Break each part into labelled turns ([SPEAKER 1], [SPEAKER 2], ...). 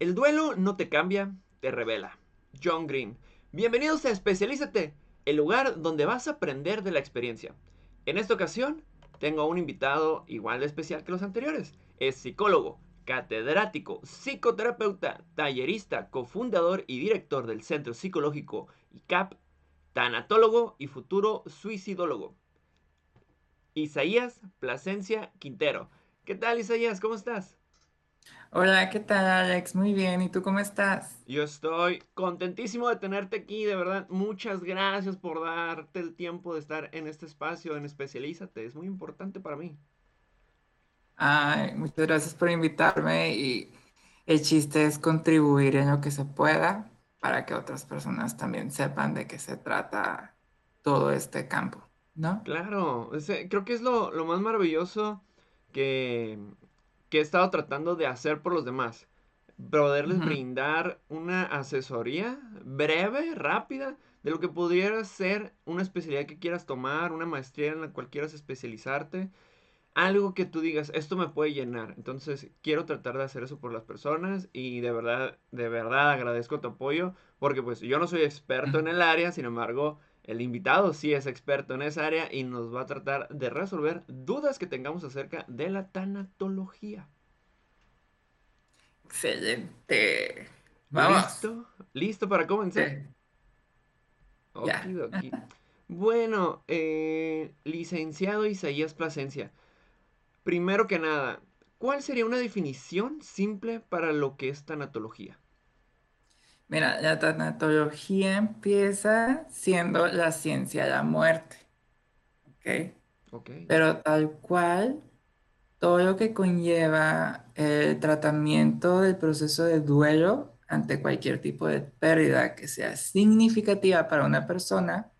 [SPEAKER 1] El duelo no te cambia, te revela. John Green. Bienvenidos a Especialízate, el lugar donde vas a aprender de la experiencia. En esta ocasión, tengo a un invitado igual de especial que los anteriores. Es psicólogo, catedrático, psicoterapeuta, tallerista, cofundador y director del Centro Psicológico ICAP, tanatólogo y futuro suicidólogo. Isaías Plasencia Quintero. ¿Qué tal, Isaías? ¿Cómo estás?
[SPEAKER 2] Hola, ¿qué tal, Alex? Muy bien, ¿y tú cómo estás?
[SPEAKER 1] Yo estoy contentísimo de tenerte aquí, de verdad. Muchas gracias por darte el tiempo de estar en este espacio en Especialízate. Es muy importante para mí.
[SPEAKER 2] Ay, muchas gracias por invitarme y el chiste es contribuir en lo que se pueda para que otras personas también sepan de qué se trata todo este campo, ¿no?
[SPEAKER 1] Claro, creo que es lo, lo más maravilloso que, que he estado tratando de hacer por los demás. Poderles brindar una asesoría breve, rápida, de lo que pudiera ser una especialidad que quieras tomar, una maestría en la cual quieras especializarte. Algo que tú digas, esto me puede llenar. Entonces, quiero tratar de hacer eso por las personas y de verdad, de verdad agradezco tu apoyo porque pues yo no soy experto en el área, sin embargo, el invitado sí es experto en esa área y nos va a tratar de resolver dudas que tengamos acerca de la tanatología.
[SPEAKER 2] Excelente.
[SPEAKER 1] Vamos. ¿Listo? ¿Listo para comenzar? Bueno, eh, licenciado Isaías Plasencia, primero que nada, ¿cuál sería una definición simple para lo que es tanatología?
[SPEAKER 2] Mira, la tanatología empieza siendo la ciencia de la muerte. ¿Ok?
[SPEAKER 1] Ok.
[SPEAKER 2] Pero tal cual, todo lo que conlleva el tratamiento del proceso de duelo ante cualquier tipo de pérdida que sea significativa para una persona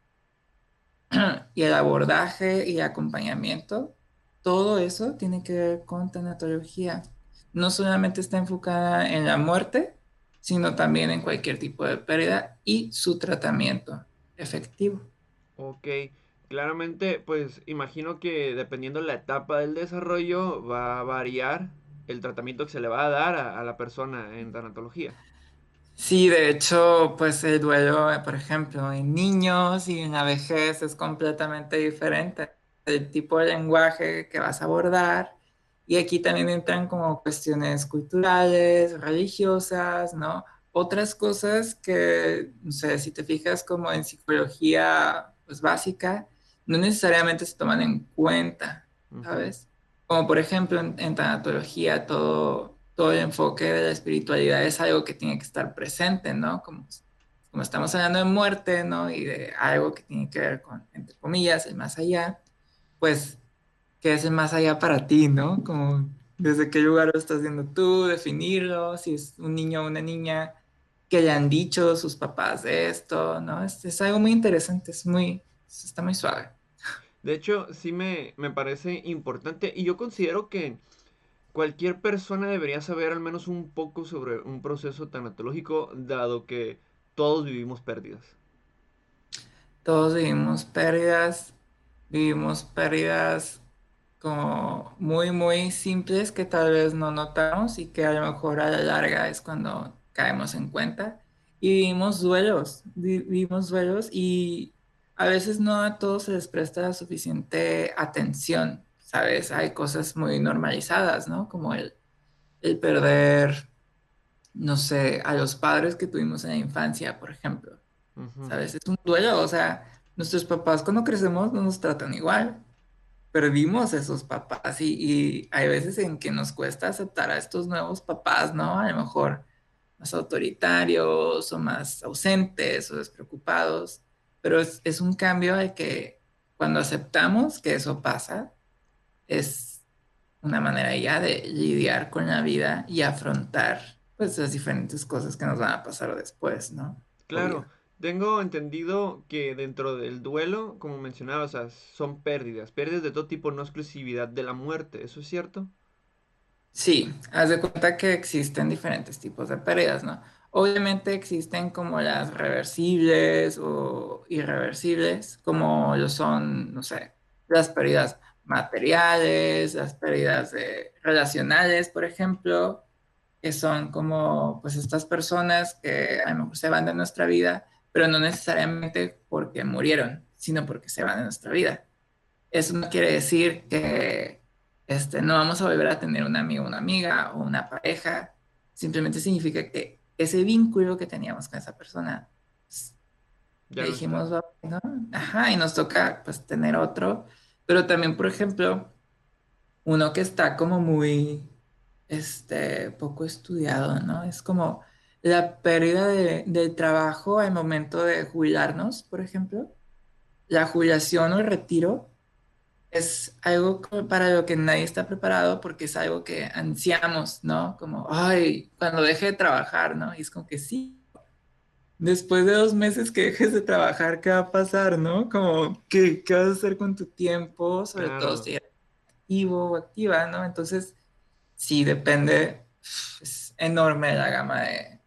[SPEAKER 2] y el abordaje y acompañamiento, todo eso tiene que ver con tanatología. No solamente está enfocada en la muerte, sino también en cualquier tipo de pérdida y su tratamiento efectivo.
[SPEAKER 1] Ok, claramente, pues imagino que dependiendo de la etapa del desarrollo va a variar el tratamiento que se le va a dar a, la persona en tanatología.
[SPEAKER 2] Sí, de hecho, pues el duelo, por ejemplo, en niños y en la vejez es completamente diferente. El tipo de lenguaje que vas a abordar y aquí también entran como cuestiones culturales, religiosas, ¿no? Otras cosas que, no sé, si te fijas como en psicología pues, básica, no necesariamente se toman en cuenta, ¿sabes? Como por ejemplo en, tanatología todo, todo el enfoque de la espiritualidad es algo que tiene que estar presente, ¿no? Como, como estamos hablando de muerte, ¿no? Y de algo que tiene que ver con, entre comillas, el más allá, pues qué es el más allá para ti, ¿no? Como desde qué lugar lo estás viendo tú, definirlo, si es un niño o una niña, que le han dicho sus papás de esto, ¿no? Es, es algo muy interesante, es muy, está muy suave.
[SPEAKER 1] De hecho, sí me, me parece importante y yo considero que cualquier persona debería saber al menos un poco sobre un proceso tanatológico, dado que todos vivimos pérdidas.
[SPEAKER 2] Todos vivimos pérdidas, vivimos pérdidas como muy, muy simples que tal vez no notamos y que a lo mejor a la larga es cuando caemos en cuenta. Y vivimos duelos, vivimos duelos y a veces no a todos se les presta suficiente atención, ¿sabes? Hay cosas muy normalizadas, ¿no? Como el, el perder, no sé, a los padres que tuvimos en la infancia, por ejemplo. ¿Sabes? Es un duelo, o sea, nuestros papás cuando crecemos no nos tratan igual perdimos esos papás y, hay veces en que nos cuesta aceptar a estos nuevos papás, ¿no? A lo mejor más autoritarios o más ausentes o despreocupados, pero es, un cambio de que cuando aceptamos que eso pasa, es una manera ya de lidiar con la vida y afrontar pues las diferentes cosas que nos van a pasar después, ¿no?
[SPEAKER 1] Claro. Tengo entendido que dentro del duelo, como mencionabas, son pérdidas, pérdidas de todo tipo, no exclusividad de la muerte, ¿eso es cierto?
[SPEAKER 2] Sí, haz de cuenta que existen diferentes tipos de pérdidas, ¿no? Obviamente existen como las reversibles o irreversibles, como lo son, no sé, las pérdidas materiales, las pérdidas de, relacionales, por ejemplo, que son como pues estas personas que a lo mejor se van de nuestra vida, pero no necesariamente porque murieron, sino porque se van de nuestra vida. Eso no quiere decir que este, no vamos a volver a tener un amigo, una amiga o una pareja. Simplemente significa que ese vínculo que teníamos con esa persona, pues, ya dijimos, ¿no? Ajá, y nos toca pues tener otro. Pero también, por ejemplo, uno que está como muy, este, poco estudiado, ¿no? Es como la pérdida de, del trabajo al momento de jubilarnos, por ejemplo. La jubilación o el retiro es algo para lo que nadie está preparado porque es algo que ansiamos, ¿no? Como, ay, cuando deje de trabajar, ¿no? Y es como que sí. Después de dos meses que dejes de trabajar, ¿qué va a pasar, no? Como, ¿qué, qué vas a hacer con tu tiempo? Sobre todo si eres activo o activa, ¿no? Entonces, sí, depende, es enorme la gama de,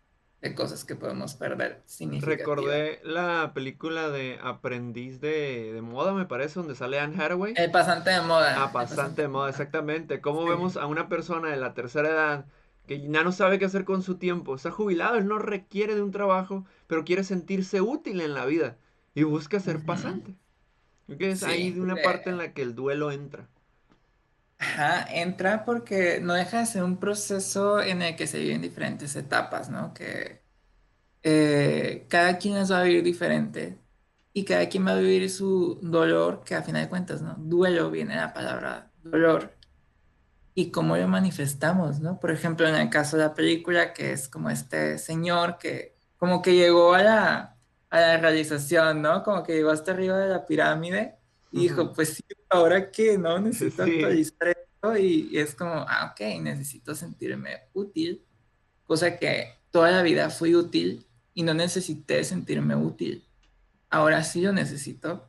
[SPEAKER 2] de cosas que podemos perder.
[SPEAKER 1] Recordé la película de Aprendiz de, Moda, me parece, donde sale Anne Hathaway.
[SPEAKER 2] El pasante de moda.
[SPEAKER 1] Ah, pasante, de moda, exactamente. Cómo vemos a una persona de la tercera edad que ya no sabe qué hacer con su tiempo. Está jubilado, él no requiere de un trabajo, pero quiere sentirse útil en la vida y busca ser pasante. es ahí de una parte en la que el duelo entra.
[SPEAKER 2] Ajá, entra porque no deja de ser un proceso en el que se viven diferentes etapas, ¿no? Que eh, cada quien las va a vivir diferente y cada quien va a vivir su dolor, que a final de cuentas, ¿no? Duelo viene la palabra dolor y cómo lo manifestamos, ¿no? Por ejemplo, en el caso de la película, que es como este señor que como que llegó a la, a la realización, ¿no? Como que llegó hasta arriba de la pirámide y dijo, pues sí, ahora que no necesito actualizar esto y, es como, ah, ok, necesito sentirme útil, cosa que toda la vida fui útil y no necesité sentirme útil. Ahora sí lo necesito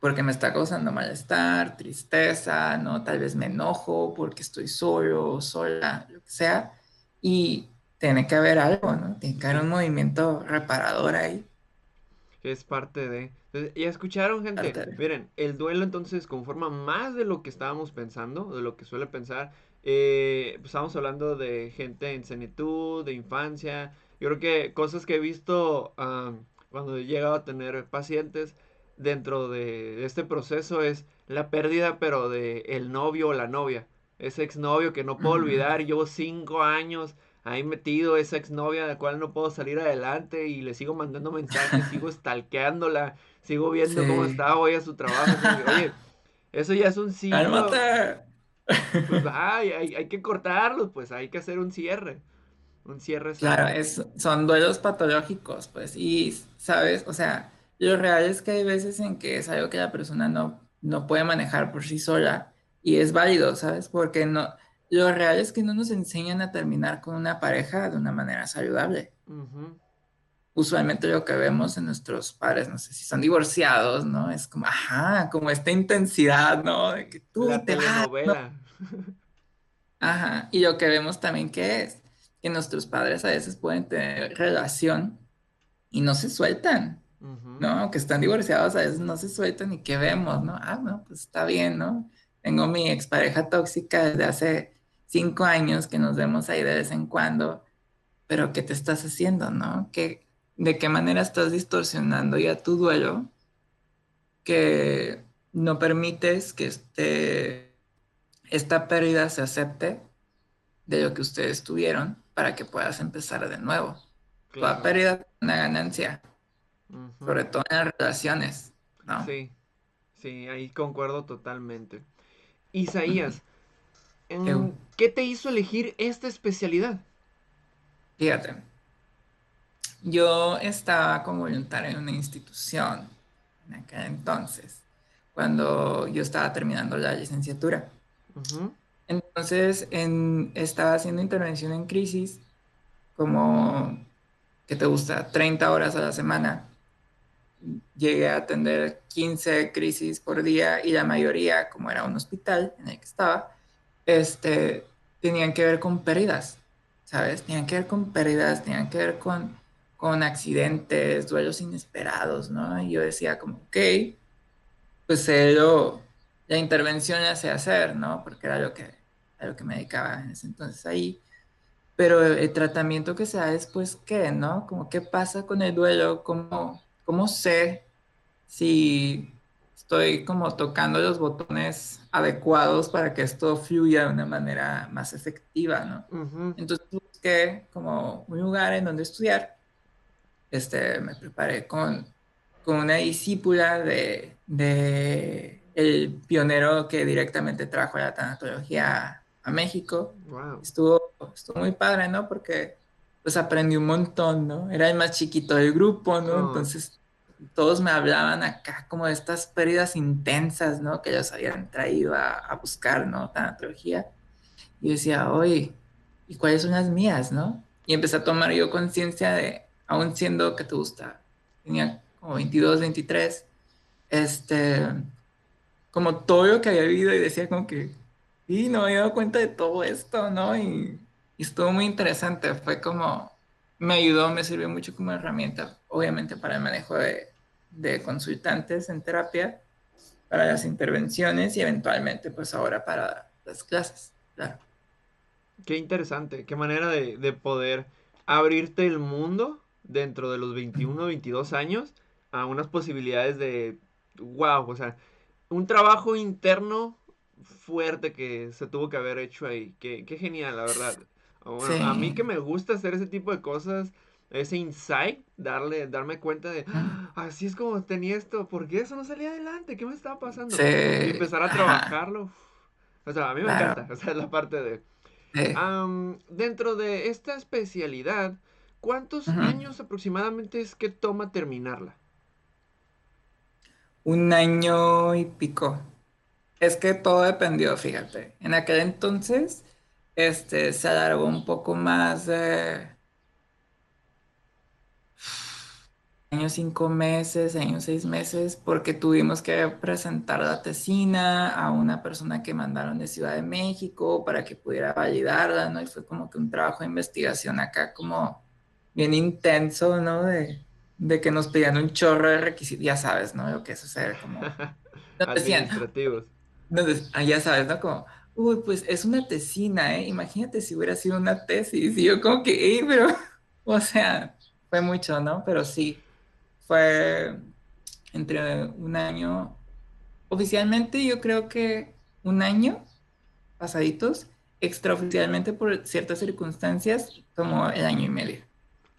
[SPEAKER 2] porque me está causando malestar, tristeza, ¿no? Tal vez me enojo porque estoy solo, sola, lo que sea. Y tiene que haber algo, ¿no? Tiene que haber un movimiento reparador ahí
[SPEAKER 1] es parte de... Ya escucharon, gente. Miren, el duelo entonces conforma más de lo que estábamos pensando, de lo que suele pensar. Eh, pues estábamos hablando de gente en senitud, de infancia. Yo creo que cosas que he visto cuando he llegado a tener pacientes dentro de, este proceso es la pérdida, pero de el novio o la novia. Ese exnovio que no puedo olvidar. Llevo cinco años ahí metido esa exnovia de la cual no puedo salir adelante y le sigo mandando mensajes, sigo stalkeándola, sigo viendo cómo está hoy a su trabajo. Oye, eso ya es un ciclo. Pues hay, hay, que cortarlo, pues hay que hacer un cierre. Un cierre.
[SPEAKER 2] Claro, es, son duelos patológicos, pues, y, ¿sabes? O sea, lo real es que hay veces en que es algo que la persona no, no puede manejar por sí sola y es válido, ¿sabes? Porque no, lo real es que no nos enseñan a terminar con una pareja de una manera saludable. Usualmente lo que vemos en nuestros padres, no sé si son divorciados, ¿no? Es como, ajá, como esta intensidad, ¿no? De que tú te vas. Ajá, y lo que vemos también que es que nuestros padres a veces pueden tener relación y no se sueltan, ¿no? Que están divorciados a veces no se sueltan y que vemos, ¿no? Ah, no, pues está bien, ¿no? Tengo mi expareja tóxica desde hace cinco años que nos vemos ahí de vez en cuando, pero ¿qué te estás haciendo, no? ¿Qué, ¿De qué manera estás distorsionando ya tu duelo que no permites que este, esta pérdida se acepte de lo que ustedes tuvieron para que puedas empezar de nuevo? Toda pérdida es una ganancia, sobre todo en las relaciones, ¿no?
[SPEAKER 1] Sí, sí, ahí concuerdo totalmente. Isaías, ¿Qué te hizo elegir esta especialidad?
[SPEAKER 2] Fíjate, yo estaba como voluntario en una institución en aquel entonces, cuando yo estaba terminando la licenciatura. Entonces, estaba haciendo intervención en crisis, como, ¿qué te gusta? 30 horas a la semana. Llegué a atender 15 crisis por día y la mayoría, como era un hospital en el que estaba, este, tenían que ver con pérdidas, ¿sabes? Tenían que ver con pérdidas, tenían que ver con, con accidentes, duelos inesperados, ¿no? Y yo decía como, ok, pues la intervención ya sé hacer, ¿no? Porque era lo que, lo que me dedicaba en ese entonces ahí. pero el tratamiento que se da después, ¿qué, no? Como, ¿qué pasa con el duelo? ¿Cómo, cómo sé si estoy como tocando los botones adecuados para que esto fluya de una manera más efectiva, ¿no? Entonces busqué como un lugar en donde estudiar. Este, me preparé con, con una discípula de, de el pionero que directamente trajo la tanatología a México. Estuvo, estuvo muy padre, ¿no? Porque pues aprendí un montón, ¿no? Era el más chiquito del grupo, ¿no? Oh. Entonces todos me hablaban acá como de estas pérdidas intensas, ¿no? Que ellos habían traído a, buscar, ¿no? Tanatología. Y yo decía, oye, ¿y cuáles son las mías, no? Y empecé a tomar yo conciencia de, aún siendo que te gusta, tenía como 22, 23, este, como todo lo que había vivido y decía como que, y no me había dado cuenta de todo esto, ¿no? Y, estuvo muy interesante, fue como, me ayudó, me sirvió mucho como herramienta, obviamente para el manejo de, de consultantes en terapia, para las intervenciones y eventualmente pues ahora para las clases, claro.
[SPEAKER 1] Qué interesante, qué manera de, de poder abrirte el mundo dentro de los 21, 22 años a unas posibilidades de, wow, o sea, un trabajo interno fuerte que se tuvo que haber hecho ahí. Qué, qué genial, la verdad. A mí que me gusta hacer ese tipo de cosas, ese insight, darle, darme cuenta de, ah, así es como tenía esto, ¿por qué eso no salía adelante? ¿Qué me estaba pasando? Y empezar a trabajarlo. O sea, a mí me encanta, o sea, es la parte de... dentro de esta especialidad, ¿cuántos años aproximadamente es que toma terminarla?
[SPEAKER 2] un año y pico. Es que todo dependió, fíjate. En aquel entonces, este, se alargó un poco más de años cinco meses, años seis meses, porque tuvimos que presentar la tesina a una persona que mandaron de Ciudad de México para que pudiera validarla, ¿no? Y fue como que un trabajo de investigación acá como bien intenso, ¿no? De, de que nos pedían un chorro de requisitos, ya sabes, ¿no? Lo que sucede como...
[SPEAKER 1] Administrativos.
[SPEAKER 2] Ah, ya sabes, ¿no? Como, uy, pues es una tesina, ¿eh? Imagínate si hubiera sido una tesis. Y yo como que, eh, pero, o sea, fue mucho, ¿no? Pero sí, fue entre un año, oficialmente yo creo que un año pasaditos, extraoficialmente por ciertas circunstancias, como el año y medio.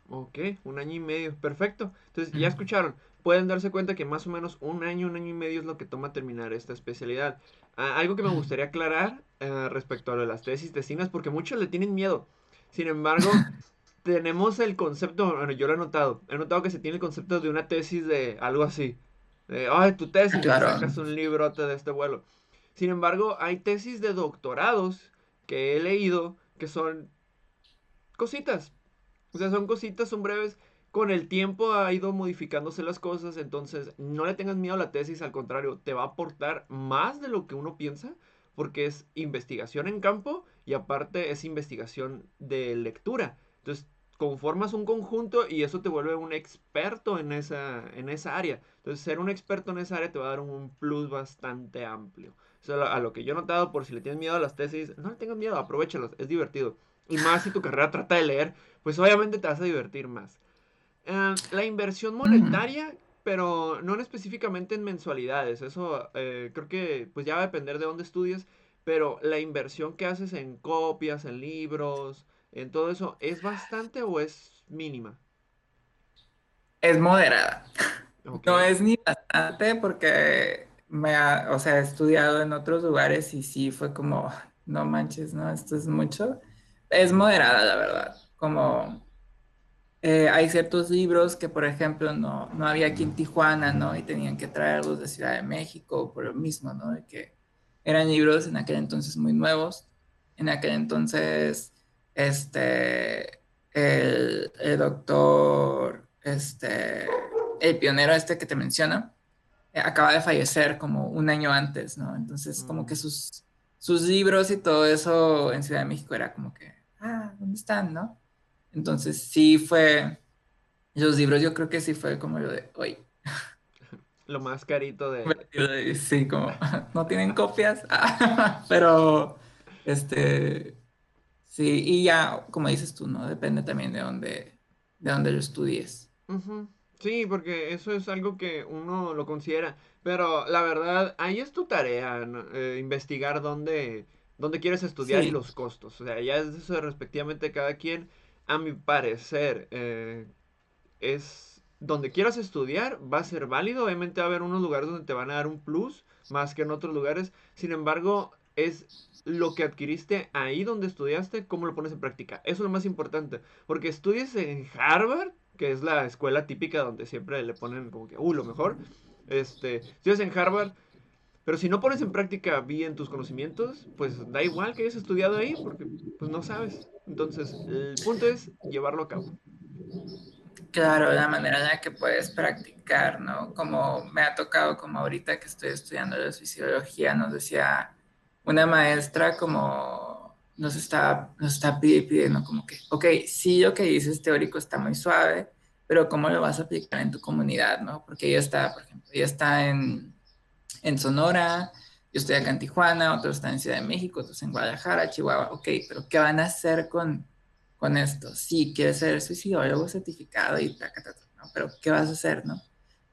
[SPEAKER 1] Ok, un año y medio, perfecto. Entonces, ya escucharon, pueden darse cuenta que más o menos un año, un año y medio es lo que toma terminar esta especialidad. Ah, algo que me gustaría aclarar eh, respecto a lo de las tesis tesinas, porque muchos le tienen miedo. Sin embargo, tenemos el concepto, bueno, yo lo he notado, he notado que se tiene el concepto de una tesis de algo así. De, ay, tu tesis, claro. sacas un librote de este vuelo. Sin embargo, hay tesis de doctorados que he leído que son cositas, o sea, son cositas, son breves. Con el tiempo ha ido modificándose las cosas, entonces no le tengas miedo a la tesis, al contrario, te va a aportar más de lo que uno piensa, porque es investigación en campo y aparte es investigación de lectura. Entonces, conformas un conjunto y eso te vuelve un experto en esa, en esa área. Entonces, ser un experto en esa área te va a dar un plus bastante amplio. A lo que yo he notado, por si le tienes miedo a las tesis, no le tengas miedo, aprovechalas, es divertido. Y más si tu carrera trata de leer, pues obviamente te vas a divertir más. Eh, la inversión monetaria, pero no específicamente en mensualidades. Eso eh, creo que pues ya va a depender de dónde estudies. Pero la inversión que haces en copias, en libros, en todo eso, ¿es bastante o es mínima?
[SPEAKER 2] Es moderada. No es ni bastante porque me ha, o sea, he estudiado en otros lugares y sí fue como, no manches, no, esto es mucho. Es moderada, la verdad como eh, hay ciertos libros que, por ejemplo, no, no había aquí en Tijuana, ¿no? Y tenían que traerlos de Ciudad de México por lo mismo, ¿no? De que eran libros en aquel entonces muy nuevos. En aquel entonces, este, el, el doctor, este, el pionero este que te menciona, eh, acaba de fallecer como un año antes, ¿no? Entonces, como mm. que sus, sus libros y todo eso en Ciudad de México era como que, ah, ¿dónde están, no? Entonces sí fue, los libros yo creo que sí fue como lo de, hoy.
[SPEAKER 1] Lo más carito de...
[SPEAKER 2] Sí, como, no tienen copias, pero, este, Sí, y ya, como dices tú, ¿no? Depende también de dónde, de dónde lo estudies.
[SPEAKER 1] Sí, porque eso es algo que uno lo considera. Pero la verdad, ahí es tu tarea, eh, investigar dónde, dónde quieres estudiar y los costos. O sea, ya es eso respectivamente cada quien. A mi parecer, eh, es donde quieras estudiar, va a ser válido. Obviamente va a haber unos lugares donde te van a dar un plus más que en otros lugares. Sin embargo, es lo que adquiriste ahí donde estudiaste, cómo lo pones en práctica. Eso es lo más importante. Porque estudies en Harvard, que es la escuela típica donde siempre le ponen como que, uh, lo mejor. Este, estudias en Harvard, pero si no pones en práctica bien tus conocimientos, pues da igual que hayas estudiado ahí, porque pues no sabes. Entonces, el punto es llevarlo a cabo.
[SPEAKER 2] Claro, la manera en la que puedes practicar, ¿no? Como me ha tocado, como ahorita que estoy estudiando la fisiología, nos decía una maestra como nos está, nos está pidiendo como que, ok, sí lo que dices teórico está muy suave, pero ¿cómo lo vas a aplicar en tu comunidad, no? Porque ella está, por ejemplo, ella está en, en Sonora, yo estoy acá en Tijuana, otros están en Ciudad de México, otros en Guadalajara, Chihuahua, ok, pero ¿qué van a hacer con, con esto? Sí, quieres ser suicidólogo certificado y ta, ta, ta, ¿no? Pero ¿qué vas a hacer, no?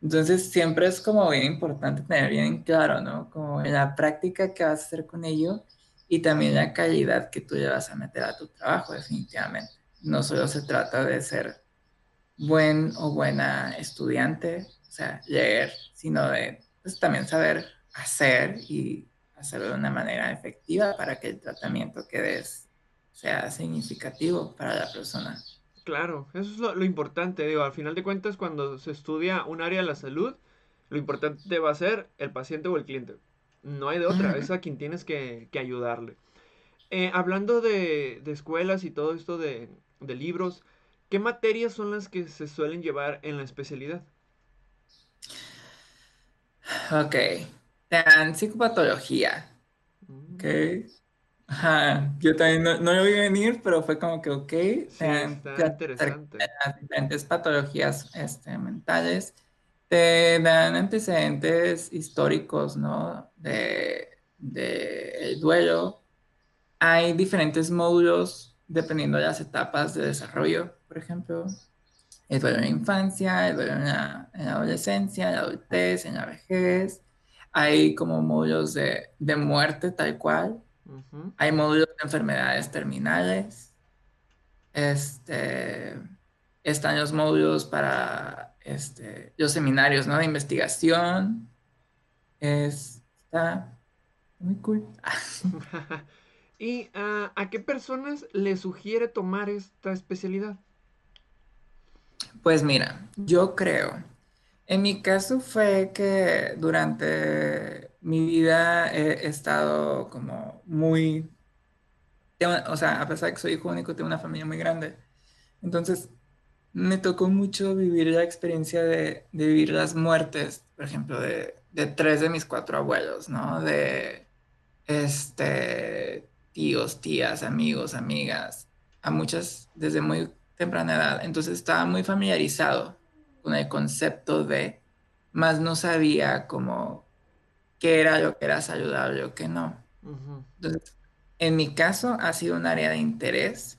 [SPEAKER 2] Entonces siempre es como bien importante tener bien claro, ¿no? Como la práctica que vas a hacer con ello y también la calidad que tú le vas a meter a tu trabajo, definitivamente. No solo se trata de ser buen o buena estudiante, o sea, leer, sino de pues, también saber hacer y hacerlo de una manera efectiva para que el tratamiento que des sea significativo para la persona.
[SPEAKER 1] Claro, eso es lo, importante, digo, al final de cuentas cuando se estudia un área de la salud, lo importante va a ser el paciente o el cliente. No hay de otra, es a quien tienes que, ayudarle. Eh, hablando de, escuelas y todo esto de, libros, ¿qué materias son las que se suelen llevar en la especialidad?
[SPEAKER 2] Ok, dan psicopatología. Ok, Ajá, yo también no, lo vi venir, pero fue como que, ok,
[SPEAKER 1] sí, interesante.
[SPEAKER 2] Las diferentes patologías este, mentales te dan antecedentes históricos, ¿no? De, de el duelo. Hay diferentes módulos dependiendo de las etapas de desarrollo, por ejemplo. El duelo en la infancia, el duelo en la, adolescencia, en la adultez, en la vejez. Hay como módulos de, de muerte tal cual hay módulos de enfermedades terminales. Este, están los módulos para este, los seminarios ¿no? de investigación. está muy cool.
[SPEAKER 1] ¿Y ah, a qué personas le sugiere tomar esta especialidad?
[SPEAKER 2] Pues mira, yo creo, en mi caso fue que durante mi vida he, estado como muy, o sea, a pesar de que soy hijo único, tengo una familia muy grande. Entonces, me tocó mucho vivir la experiencia de, vivir las muertes, por ejemplo, de, tres de mis cuatro abuelos, ¿no? De este, tíos, tías, amigos, amigas, a muchas desde muy temprana edad. Entonces estaba muy familiarizado con el concepto de, más no sabía cómo qué era lo que era saludable o qué no. Entonces, en mi caso ha sido un área de interés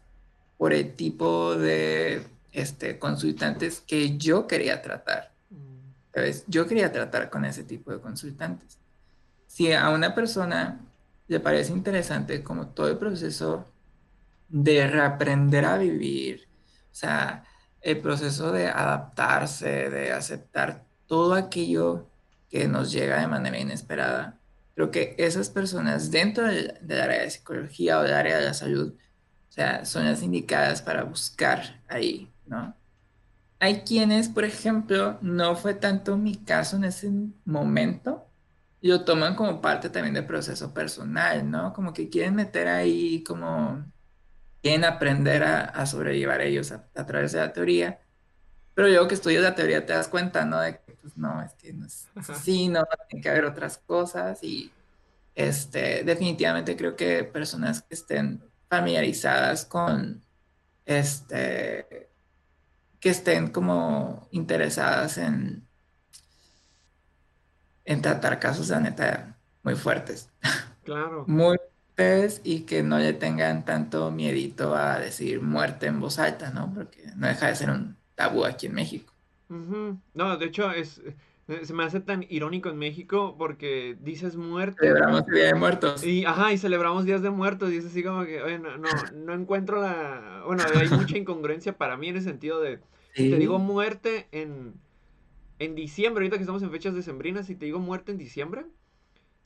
[SPEAKER 2] por el tipo de este, consultantes que yo quería tratar. Mm. Yo quería tratar con ese tipo de consultantes. Si a una persona le parece interesante como todo el proceso de reaprender a vivir, o sea, el proceso de adaptarse, de aceptar todo aquello que nos llega de manera inesperada. Creo que esas personas dentro del, área de psicología o del área de la salud, o sea, son las indicadas para buscar ahí, ¿no? Hay quienes, por ejemplo, no fue tanto mi caso en ese momento, lo toman como parte también del proceso personal, ¿no? Como que quieren meter ahí, como quieren aprender a, sobrellevar ellos a, a, través de la teoría. Pero yo que estudio la teoría te das cuenta, ¿no? De pues no, es que no es así, no, tiene que haber otras cosas y este, definitivamente creo que personas que estén familiarizadas con, este, que estén como interesadas en, en tratar casos de neta muy fuertes.
[SPEAKER 1] Claro.
[SPEAKER 2] Muy y que no le tengan tanto miedito a decir muerte en voz alta, ¿no? Porque no deja de ser un tabú aquí en México.
[SPEAKER 1] No, de hecho, es, se me hace tan irónico en México porque dices muerte.
[SPEAKER 2] Celebramos Día de Muertos.
[SPEAKER 1] Y, ajá, y celebramos Días de Muertos. Y es así como que, oye, no, no, encuentro la. Bueno, hay mucha incongruencia para mí en el sentido de. Te digo muerte en, en diciembre, ahorita que estamos en fechas decembrinas, si te digo muerte en diciembre,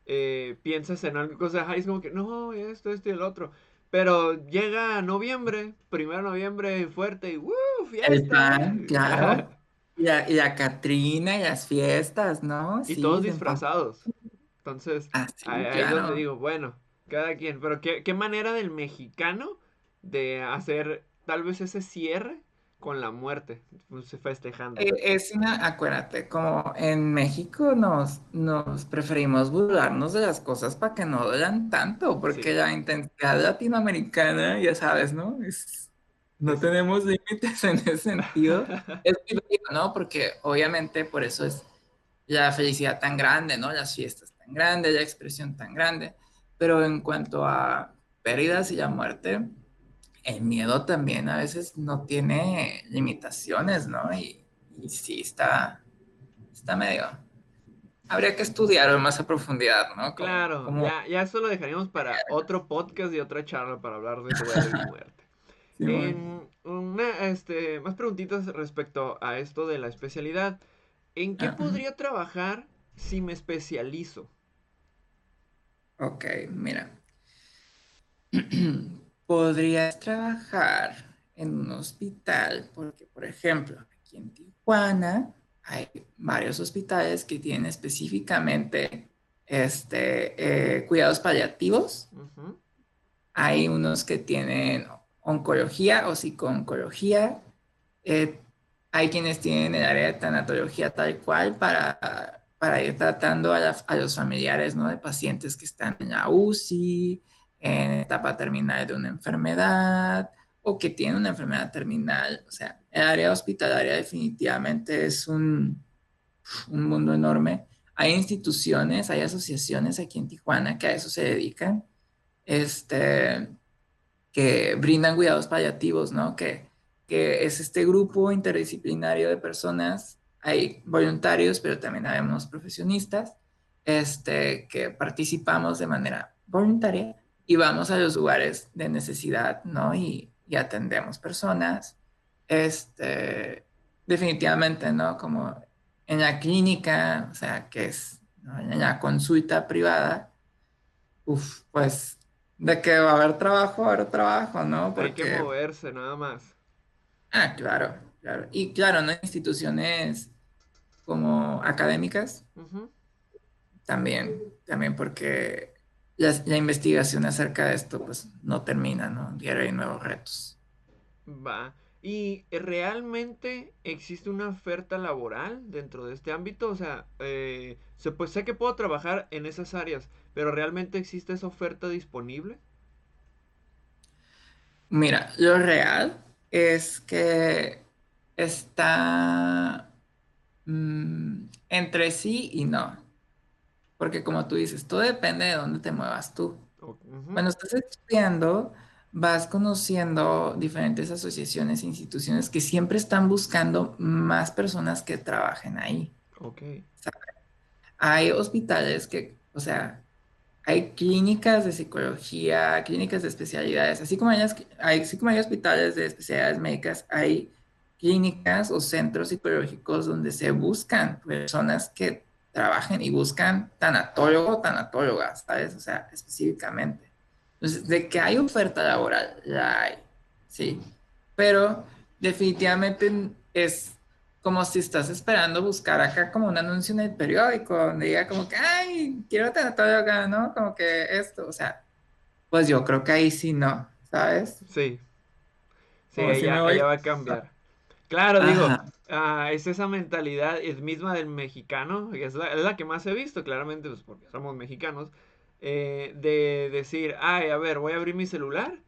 [SPEAKER 1] eh, piensas en algo, sea, es como que, no, esto, esto y el otro. Pero llega noviembre, primero noviembre, fuerte y ¡uh!
[SPEAKER 2] ¡Fiesta! claro. Y la, y Catrina y las fiestas, ¿no?
[SPEAKER 1] Y todos disfrazados. Entonces, ah, ahí, es donde digo, bueno, cada quien. Pero ¿qué, qué manera del mexicano de hacer tal vez ese cierre con la muerte, pues, festejando.
[SPEAKER 2] Eh, es una, acuérdate, como en México nos, nos preferimos burlarnos de las cosas para que no duelan tanto, porque la intensidad latinoamericana, ya sabes, ¿no? Es, no tenemos límites en ese sentido. es ¿no? Porque obviamente por eso es la felicidad tan grande, ¿no? Las fiestas tan grandes, la expresión tan grande. Pero en cuanto a pérdidas y la muerte, el miedo también a veces no tiene limitaciones, ¿no? Y, sí está, está medio... Habría que estudiarlo más a profundidad, ¿no?
[SPEAKER 1] claro, Ya, ya eso lo dejaríamos para otro podcast y otra charla para hablar de duelo y muerte. una, este, más preguntitas respecto a esto de la especialidad. ¿En qué podría trabajar si me especializo?
[SPEAKER 2] Ok, mira. Podrías trabajar en un hospital, porque, por ejemplo, aquí en Tijuana hay varios hospitales que tienen específicamente este, eh, cuidados paliativos. Hay unos que tienen oncología o psicooncología. Eh, hay quienes tienen el área de tanatología tal cual para, para ir tratando a, a, los familiares ¿no? de pacientes que están en la UCI, en etapa terminal de una enfermedad o que tiene una enfermedad terminal. O sea, el área hospitalaria definitivamente es un, un mundo enorme. Hay instituciones, hay asociaciones aquí en Tijuana que a eso se dedican, este, que brindan cuidados paliativos, ¿no? Que, que es este grupo interdisciplinario de personas, hay voluntarios, pero también habemos profesionistas, este, que participamos de manera voluntaria y vamos a los lugares de necesidad, ¿no? Y, atendemos personas. Este, definitivamente, ¿no? Como en la clínica, o sea, que es en la consulta privada, uf, pues de que va a haber trabajo, va a haber trabajo, ¿no?
[SPEAKER 1] Porque... Hay que moverse nada más.
[SPEAKER 2] Ah, claro, claro. Y claro, ¿no? Instituciones como académicas, también, también porque la, investigación acerca de esto pues no termina, ¿no? Diario hay nuevos retos.
[SPEAKER 1] Va. ¿Y realmente existe una oferta laboral dentro de este ámbito? O sea, eh, pues sé que puedo trabajar en esas áreas, pero ¿realmente existe esa oferta disponible?
[SPEAKER 2] Mira, lo real es que está mm, entre sí y no. Porque como tú dices, todo depende de dónde te muevas tú. Cuando estás estudiando, vas conociendo diferentes asociaciones e instituciones que siempre están buscando más personas que trabajen ahí.
[SPEAKER 1] Ok.
[SPEAKER 2] Hay hospitales que, o sea, hay clínicas de psicología, clínicas de especialidades, así como hay, así como hay hospitales de especialidades médicas, hay clínicas o centros psicológicos donde se buscan personas que trabajen y buscan tanatólogo o tanatólogas, ¿sabes? O sea, específicamente. Entonces, de que hay oferta laboral, la hay, sí. Pero definitivamente es como si estás esperando buscar acá como un anuncio en el periódico donde diga como que, ay, quiero tanatóloga, ¿no? Como que esto, o sea, pues yo creo que ahí sí no, ¿sabes?
[SPEAKER 1] Sí. Sí, ella, va a cambiar. Claro, digo, Ah, es esa mentalidad, es misma del mexicano, es la, es la que más he visto, claramente, pues porque somos mexicanos, eh, de decir, ay, a ver, voy a abrir mi celular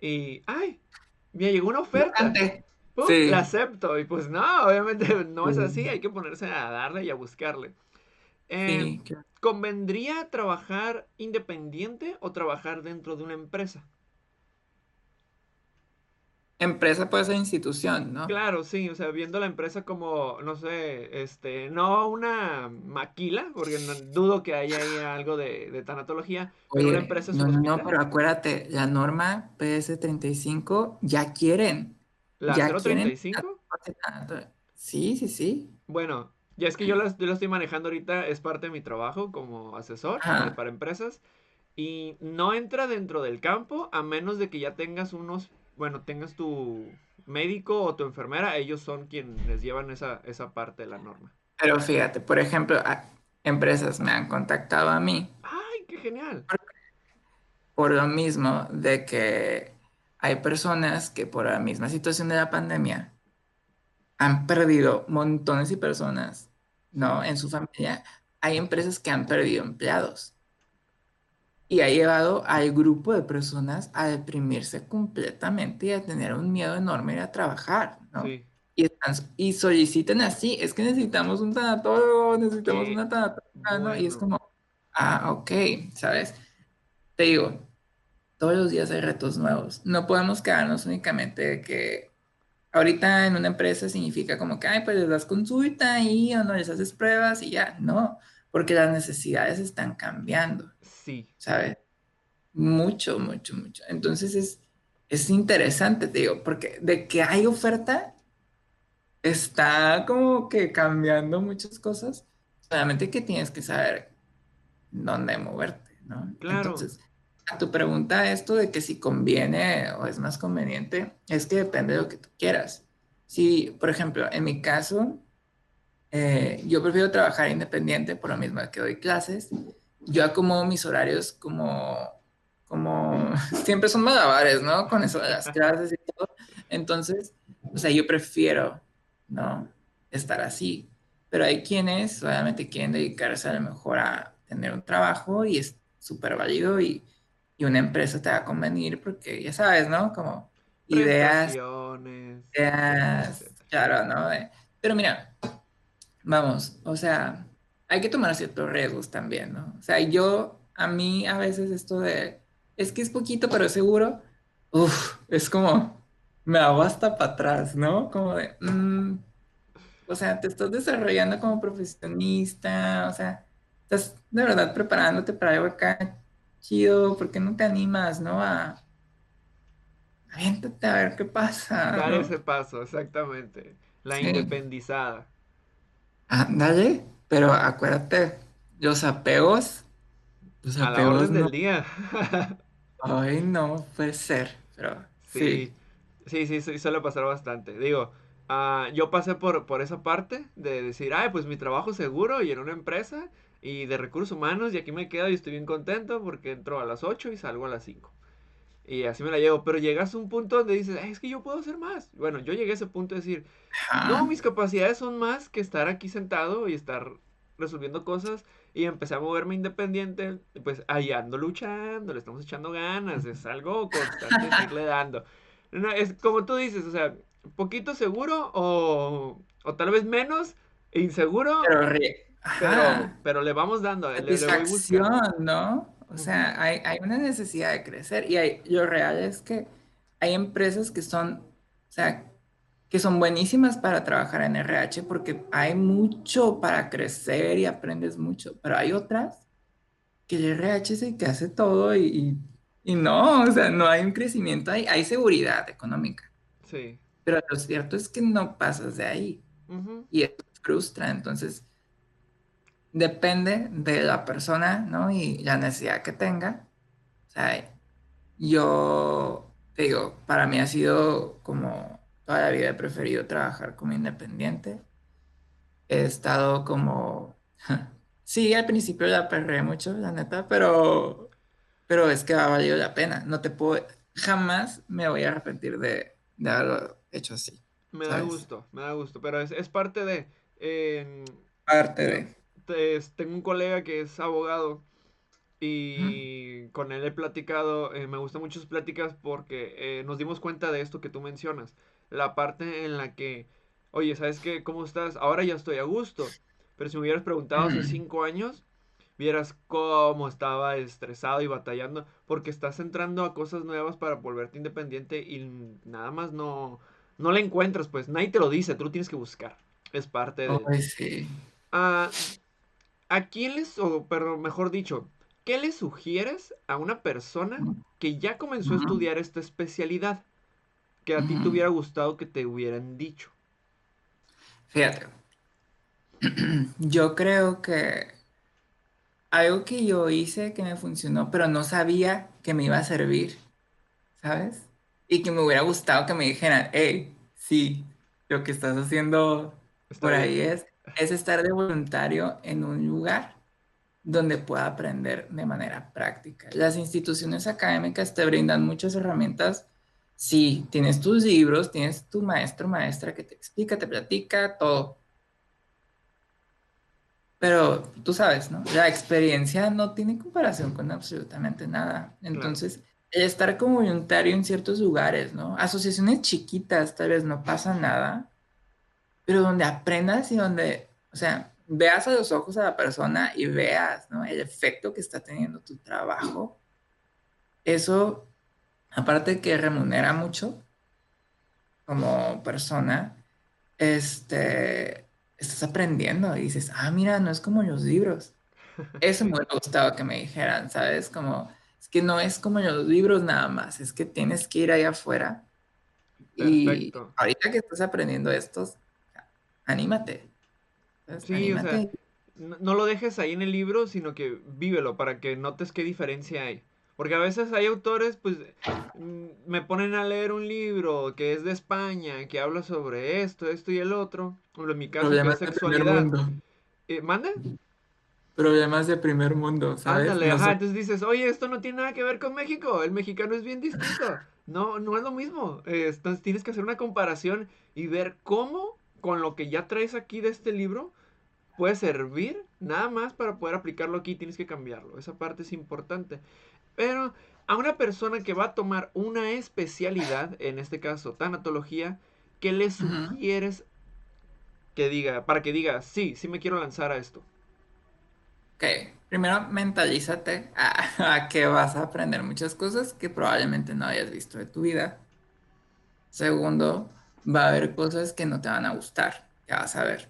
[SPEAKER 1] y, ay, me llegó una oferta. La acepto. Y pues no, obviamente no es así, hay que ponerse a darle y a buscarle. Eh, ¿Convendría trabajar independiente o trabajar dentro de una empresa?
[SPEAKER 2] Empresa puede ser institución, ¿no?
[SPEAKER 1] Claro, sí, o sea, viendo la empresa como, no sé, este, no una maquila, porque dudo que haya ahí algo de, tanatología, pero una empresa
[SPEAKER 2] es no, no, pero acuérdate, la norma PS35 ya quieren.
[SPEAKER 1] ¿La ya 035?
[SPEAKER 2] Sí, sí, sí.
[SPEAKER 1] Bueno, ya es que yo lo, estoy manejando ahorita, es parte de mi trabajo como asesor para empresas, y no entra dentro del campo a menos de que ya tengas unos bueno, tengas tu médico o tu enfermera, ellos son quienes llevan esa, esa parte de la norma.
[SPEAKER 2] Pero fíjate, por ejemplo, empresas me han contactado a mí.
[SPEAKER 1] ¡Ay, qué genial!
[SPEAKER 2] Por lo mismo de que hay personas que por la misma situación de la pandemia han perdido montones de personas, ¿no? En su familia. Hay empresas que han perdido empleados y ha llevado al grupo de personas a deprimirse completamente y a tener un miedo enorme a trabajar, ¿no? Sí. Y, están, y solicitan así, es que necesitamos un tanatólogo, necesitamos una tanatóloga, ¿no? Y es como, ah, ok, ¿sabes? Te digo, todos los días hay retos nuevos. No podemos quedarnos únicamente de que ahorita en una empresa significa como que, ay, pues les das consulta y o no les haces pruebas y ya, no, porque las necesidades están cambiando.
[SPEAKER 1] Sí.
[SPEAKER 2] ¿Sabes? Mucho, mucho, mucho. Entonces es, es interesante, te digo, porque de que hay oferta, está como que cambiando muchas cosas. Solamente que tienes que saber dónde moverte, ¿no?
[SPEAKER 1] Claro.
[SPEAKER 2] Entonces, a tu pregunta, esto de que si conviene o es más conveniente, es que depende de lo que tú quieras. Si, por ejemplo, en mi caso, eh, yo prefiero trabajar independiente por lo mismo que doy clases yo acomodo mis horarios como, como, siempre son malabares, ¿no? Con eso de las clases y todo. Entonces, o sea, yo prefiero, ¿no? Estar así. Pero hay quienes obviamente quieren dedicarse a lo mejor a tener un trabajo y es súper válido y, y, una empresa te va a convenir porque ya sabes, ¿no? Como ideas, ideas, claro, ¿no? Pero mira, vamos, o sea, hay que tomar ciertos riesgos también, ¿no? O sea, yo, a mí a veces esto de, es que es poquito, pero es seguro, uff, es como, me hago hasta para atrás, ¿no? Como de, mm, o sea, te estás desarrollando como profesionista, o sea, estás de verdad preparándote para algo acá chido, ¿por qué no te animas, no? A, aviéntate a ver qué pasa.
[SPEAKER 1] Dar ese paso, exactamente. La independizada.
[SPEAKER 2] Ándale. Pero acuérdate, los apegos.
[SPEAKER 1] Los a apegos la del día.
[SPEAKER 2] Ay, no, puede ser. Pero sí.
[SPEAKER 1] Sí, sí, sí, suele pasar bastante. Digo, uh, yo pasé por, por esa parte de decir, ay, pues mi trabajo seguro y en una empresa y de recursos humanos y aquí me quedo y estoy bien contento porque entro a las 8 y salgo a las 5. Y así me la llevo. Pero llegas a un punto donde dices, es que yo puedo hacer más. Bueno, yo llegué a ese punto de decir, no, mis capacidades son más que estar aquí sentado y estar resolviendo cosas. Y empecé a moverme independiente. Pues ahí ando luchando, le estamos echando ganas. Es algo constante seguirle dando. es como tú dices, o sea, poquito seguro o, o tal vez menos inseguro. Pero, pero, le vamos dando, le, le voy.
[SPEAKER 2] ¿no? O sea, hay, una necesidad de crecer y hay, lo real es que hay empresas que son, o sea, que son buenísimas para trabajar en RH porque hay mucho para crecer y aprendes mucho, pero hay otras que el RH es el que hace todo y, no, o sea, no hay un crecimiento, hay, hay seguridad económica.
[SPEAKER 1] Sí.
[SPEAKER 2] Pero lo cierto es que no pasas de ahí y eso frustra, entonces depende de la persona, ¿no? Y la necesidad que tenga. O sea, yo te digo, para mí ha sido como toda la vida he preferido trabajar como independiente. He estado como, sí, al principio la perré mucho, la neta, pero, pero es que ha valido la pena. No te puedo, jamás me voy a arrepentir de, de haberlo hecho así.
[SPEAKER 1] Me da gusto, me da gusto, pero es, es parte de...
[SPEAKER 2] parte de
[SPEAKER 1] tengo un colega que es abogado y con él he platicado, eh, me gustan mucho sus pláticas porque eh, nos dimos cuenta de esto que tú mencionas, la parte en la que, oye, ¿sabes qué? ¿Cómo estás? Ahora ya estoy a gusto, pero si me hubieras preguntado hace cinco años, vieras cómo estaba estresado y batallando, porque estás entrando a cosas nuevas para volverte independiente y nada más no, no le encuentras, pues nadie te lo dice, tú lo tienes que buscar. Es parte de...
[SPEAKER 2] Ay, sí.
[SPEAKER 1] Ah, ¿A quién les, o pero mejor dicho, qué le sugieres a una persona que ya comenzó a estudiar esta especialidad que a ti te hubiera gustado que te hubieran dicho?
[SPEAKER 2] Fíjate, yo creo que algo que yo hice que me funcionó, pero no sabía que me iba a servir, ¿sabes? Y que me hubiera gustado que me dijeran, hey, sí, lo que estás haciendo por ahí es, es estar de voluntario en un lugar donde pueda aprender de manera práctica. Las instituciones académicas te brindan muchas herramientas. Sí, tienes tus libros, tienes tu maestro, maestra que te explica, te platica, todo pero tú sabes, ¿no? La experiencia no tiene comparación con absolutamente nada. Entonces, estar como voluntario en ciertos lugares, ¿no? Asociaciones chiquitas, tal vez no pasa nada, pero donde aprendas y donde, o sea, veas a los ojos a la persona y veas, ¿no? El efecto que está teniendo tu trabajo. Eso, aparte que remunera mucho como persona, este, estás aprendiendo y dices, ah, mira, no es como los libros. Eso me hubiera gustado que me dijeran, ¿sabes? Como, es que no es como los libros nada más, es que tienes que ir allá afuera. Y ahorita que estás aprendiendo estos, anímate.
[SPEAKER 1] Sí, o sea, no, lo dejes ahí en el libro, sino que vívelo para que notes qué diferencia hay. Porque a veces hay autores, pues, mm, me ponen a leer un libro que es de España, que habla sobre esto, esto y el otro. Por en mi caso, que es sexualidad. Eh, ¿Manda?
[SPEAKER 2] Problemas de primer mundo, ¿sabes?
[SPEAKER 1] Ándale, ajá, entonces dices, oye, esto no tiene nada que ver con México, el mexicano es bien distinto. No, no es lo mismo. entonces tienes que hacer una comparación y ver cómo, con lo que ya traes aquí de este libro, puede servir nada más para poder aplicarlo aquí, tienes que cambiarlo. Esa parte es importante. Pero a una persona que va a tomar una especialidad, en este caso tanatología, ¿qué le sugieres que diga, para que diga, sí, sí me quiero lanzar a esto?
[SPEAKER 2] Ok, primero mentalízate a, que vas a aprender muchas cosas que probablemente no hayas visto de tu vida. Segundo, va a haber cosas que no te van a gustar, que vas a ver.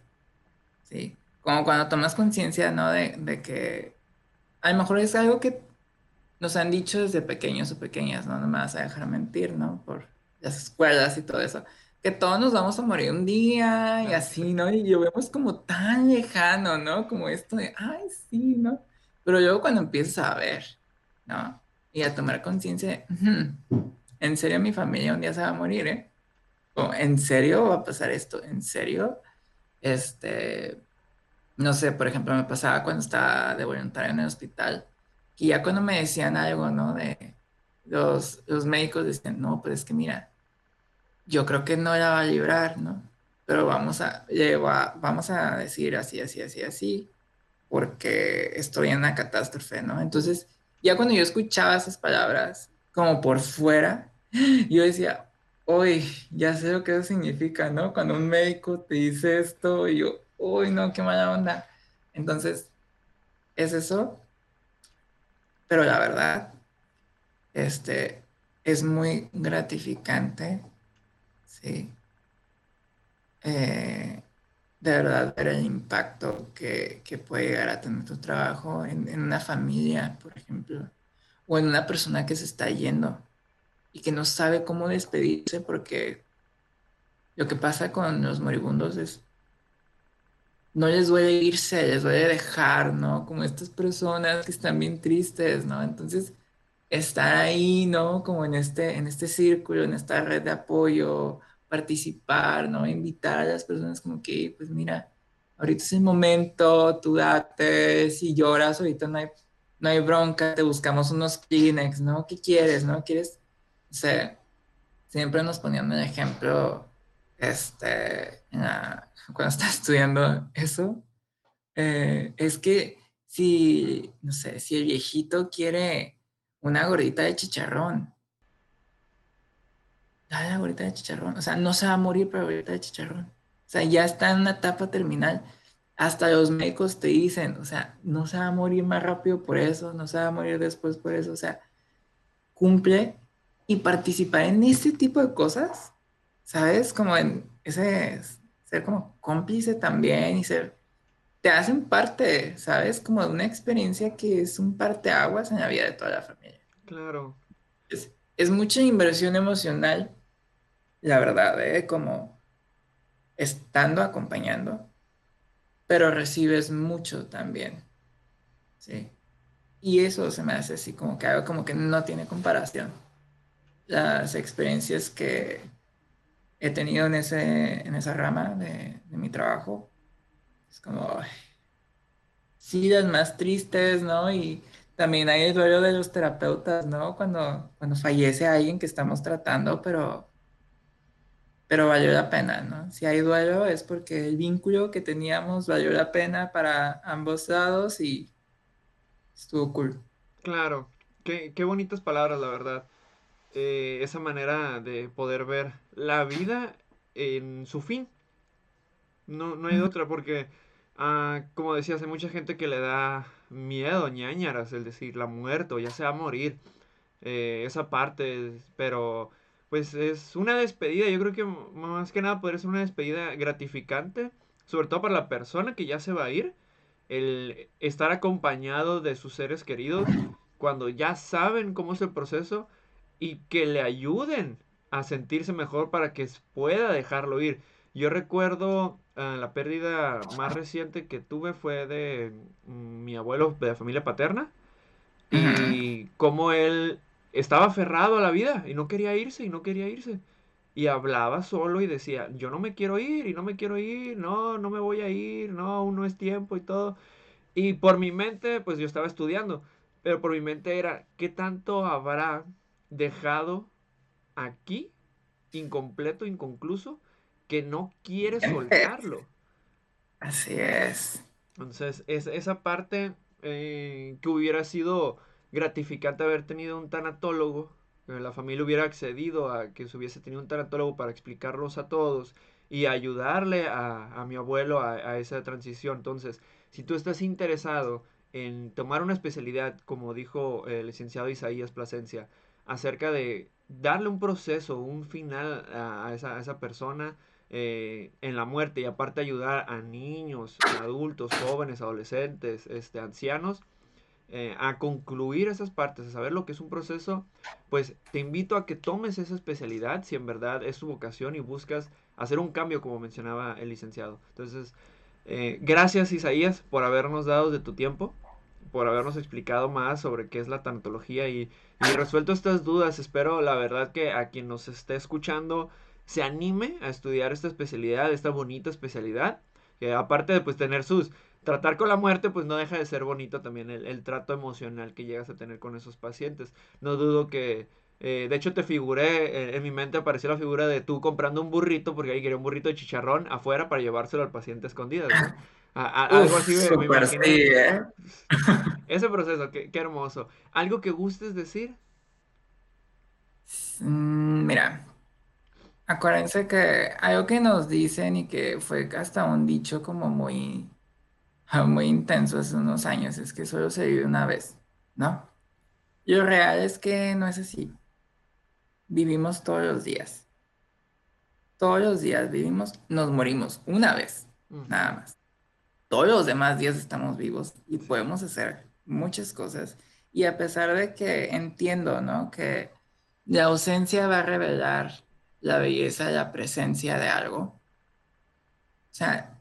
[SPEAKER 2] ¿Sí? Como cuando tomas conciencia, ¿no? De, de que a lo mejor es algo que nos han dicho desde pequeños o pequeñas, ¿no? No me vas a dejar mentir, ¿no? Por las escuelas y todo eso. Que todos nos vamos a morir un día y así, ¿no? Y lo vemos como tan lejano, ¿no? Como esto de, ay, sí, ¿no? Pero luego cuando empiezas a ver, ¿no? Y a tomar conciencia, en serio mi familia un día se va a morir, ¿eh? ¿En serio va a pasar esto? ¿En serio? Este, no sé, por ejemplo, me pasaba cuando estaba de voluntario en el hospital y ya cuando me decían algo, ¿no? De los, los médicos decían, no, pues es que mira, yo creo que no la va a librar, ¿no? Pero vamos a, vamos a decir así, así, así, así, porque estoy en una catástrofe, ¿no? Entonces, ya cuando yo escuchaba esas palabras, como por fuera, yo decía, uy, ya sé lo que eso significa, ¿no? Cuando un médico te dice esto, y yo, uy, no, qué mala onda. Entonces, es eso, pero la verdad, este, es muy gratificante, ¿sí? Eh, de verdad ver el impacto que, puede llegar a tener tu trabajo en, en, una familia, por ejemplo, o en una persona que se está yendo y que no sabe cómo despedirse porque lo que pasa con los moribundos es no les duele irse, les duele dejar, ¿no? Como estas personas que están bien tristes, ¿no? Entonces, estar ahí, ¿no? Como en este, en este círculo, en esta red de apoyo, participar, ¿no? Invitar a las personas como que, pues mira, ahorita es el momento, tú date, si lloras, ahorita no hay, no hay bronca, te buscamos unos Kleenex, ¿no? ¿Qué quieres, no? ¿Quieres? O sea, siempre nos ponían el ejemplo, este, cuando estaba estudiando eso, eh, es que si, no sé, si el viejito quiere una gordita de chicharrón, dale la gordita de chicharrón. O sea, no se va a morir por la gordita de chicharrón. O sea, ya está en una etapa terminal. hasta los médicos te dicen, o sea, no se va a morir más rápido por eso, no se va a morir después por eso, o sea, cumple y participar en este tipo de cosas, ¿sabes? Como en ese, ser como cómplice también y ser, te hacen parte, ¿sabes? Como de una experiencia que es un parteaguas en la vida de toda la familia.
[SPEAKER 1] Claro.
[SPEAKER 2] Es, es mucha inversión emocional, la verdad, ¿eh? Como estando acompañando pero recibes mucho también. ¿sí? Y eso se me hace así como que algo como que no tiene comparación. Las experiencias que he tenido en, ese, en esa rama de, mi trabajo, es como, sí, las más tristes, ¿no? Y también hay el duelo de los terapeutas, ¿no? Cuando, cuando fallece alguien que estamos tratando, pero pero valió la pena, ¿no? Si hay duelo es porque el vínculo que teníamos valió la pena para ambos lados y estuvo cool.
[SPEAKER 1] Claro, qué, bonitas palabras, la verdad. Eh, esa manera de poder ver la vida en su fin. No, no hay otra, porque, ah, como decías, hay mucha gente que le da miedo, ñañaras, el decir la muerte o ya se va a morir. Eh, esa parte, pero pues es una despedida. Yo creo que más que nada podría ser una despedida gratificante, sobre todo para la persona que ya se va a ir, el estar acompañado de sus seres queridos cuando ya saben cómo es el proceso y que le ayuden a sentirse mejor para que pueda dejarlo ir. Yo recuerdo ah, la pérdida más reciente que tuve fue de mm, mi abuelo de familia paterna y cómo él estaba aferrado a la vida y no quería irse y no quería irse. Y hablaba solo y decía, yo no me quiero ir y no me quiero ir, no, no me voy a ir, no, aún no es tiempo y todo. Y por mi mente, pues yo estaba estudiando, pero por mi mente era, ¿qué tanto habrá dejado aquí, incompleto, inconcluso, que no quiere soltarlo?
[SPEAKER 2] Así es.
[SPEAKER 1] Entonces, es, esa parte eh, que hubiera sido gratificante haber tenido un tanatólogo, que la familia hubiera accedido a que se hubiese tenido un tanatólogo para explicarlos a todos y ayudarle a, mi abuelo a, esa transición. Entonces, si tú estás interesado en tomar una especialidad, como dijo el licenciado Isaías Plasencia, acerca de darle un proceso, un final a, esa, persona eh, en la muerte y aparte ayudar a niños, adultos, jóvenes, adolescentes, este, ancianos, eh, a concluir esas partes, a saber lo que es un proceso, pues te invito a que tomes esa especialidad si en verdad es tu vocación y buscas hacer un cambio como mencionaba el licenciado. Entonces, eh, gracias Isaías por habernos dado de tu tiempo, por habernos explicado más sobre qué es la tanatología y, resuelto estas dudas. Espero la verdad que a quien nos esté escuchando se anime a estudiar esta especialidad, esta bonita especialidad, que aparte de pues tener sus tratar con la muerte, pues no deja de ser bonito también el, trato emocional que llegas a tener con esos pacientes. No dudo que, eh, de hecho te figuré, eh, en mi mente apareció la figura de tú comprando un burrito, porque ahí quería un burrito de chicharrón afuera para llevárselo al paciente algo así me, imagino. ¿eh? Ese proceso, qué, hermoso. ¿Algo que gustes decir?
[SPEAKER 2] Mm, mira, acuérdense que algo que nos dicen y que fue hasta un dicho como muy muy intenso hace unos años, es que solo se vive una vez, ¿no? Y lo real es que no es así. Vivimos todos los días. Todos los días vivimos, nos morimos una vez, nada más. Todos los demás días estamos vivos y podemos hacer muchas cosas. Y a pesar de que entiendo, ¿no? Que la ausencia va a revelar la belleza, la presencia de algo. O sea,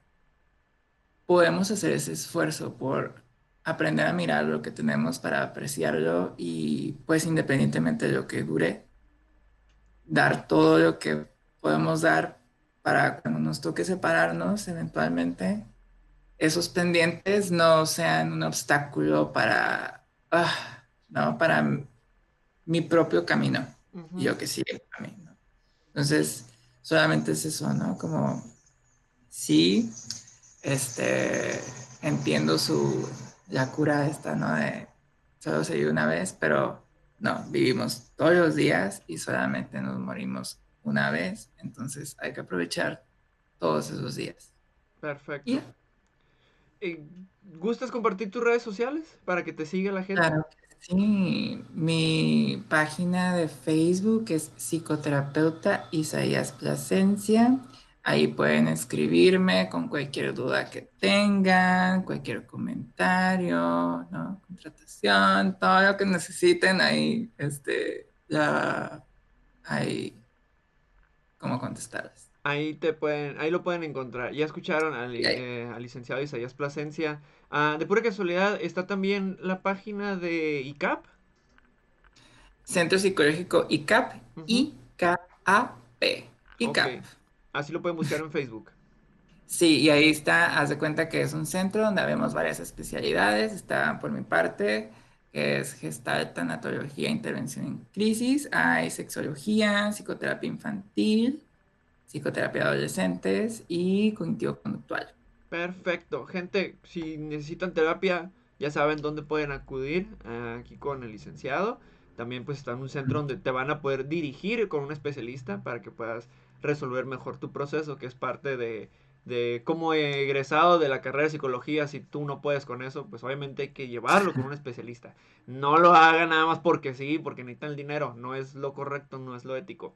[SPEAKER 2] podemos hacer ese esfuerzo por aprender a mirar lo que tenemos para apreciarlo y pues independientemente de lo que dure, dar todo lo que podemos dar para cuando nos toque separarnos eventualmente, esos pendientes no sean un obstáculo para, ah, no, para mi propio camino, yo que sigue el camino. Entonces, solamente es eso, ¿no? Como, sí, este, entiendo su, la cura esta, ¿no? De solo se vive una vez, pero no, vivimos todos los días y solamente nos morimos una vez, entonces hay que aprovechar todos esos días.
[SPEAKER 1] Perfecto. ¿Gustas compartir tus redes sociales para que te siga la gente?
[SPEAKER 2] Claro que sí. Mi página de Facebook es psicoterapeuta Isaías Plasencia. Ahí pueden escribirme con cualquier duda que tengan, cualquier comentario, ¿no? contratación, todo lo que necesiten. Ahí, este, ya hay cómo contestarles.
[SPEAKER 1] Ahí te pueden, ahí lo pueden encontrar. Ya escucharon al, eh, al licenciado Isaías Plasencia. Ah, de pura casualidad, está también la página de ICAP.
[SPEAKER 2] Centro Psicológico ICAP. I-K-A-P. ICAP.
[SPEAKER 1] Así lo pueden buscar en Facebook.
[SPEAKER 2] Sí, y ahí está, haz de cuenta que es un centro donde vemos varias especialidades. Está por mi parte, que es Gestalt, Tanatología, Intervención en Crisis. Hay sexología, psicoterapia infantil, psicoterapia de adolescentes y cognitivo-conductual.
[SPEAKER 1] Perfecto. Gente, si necesitan terapia, ya saben dónde pueden acudir ah, aquí con el licenciado. También pues está en un centro donde te van a poder dirigir con un especialista para que puedas resolver mejor tu proceso, que es parte de, de como egresado de la carrera de psicología. Si tú no puedes con eso, pues obviamente hay que llevarlo con un especialista. No lo hagan nada más porque sí, porque necesitan el dinero. No es lo correcto, no es lo ético.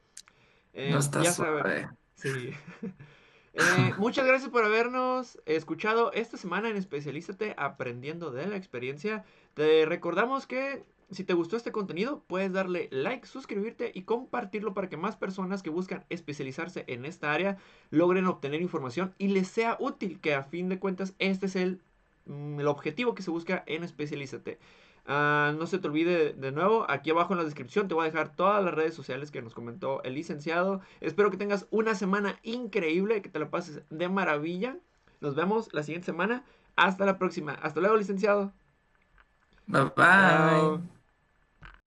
[SPEAKER 1] Eh,
[SPEAKER 2] No está
[SPEAKER 1] ya
[SPEAKER 2] suave.
[SPEAKER 1] Sí. Eh, muchas gracias por habernos escuchado esta semana en Especialízate Aprendiendo de la Experiencia. Te recordamos que si te gustó este contenido, puedes darle like, suscribirte y compartirlo para que más personas que buscan especializarse en esta área logren obtener información y les sea útil, que a fin de cuentas este es el, mm, el objetivo que se busca en Especialízate. Ah, no se te olvide de nuevo, aquí abajo en la descripción te voy a dejar todas las redes sociales que nos comentó el licenciado. Espero que tengas una semana increíble, que te la pases de maravilla. Nos vemos la siguiente semana. Hasta la próxima. Hasta luego, licenciado.
[SPEAKER 2] Bye bye.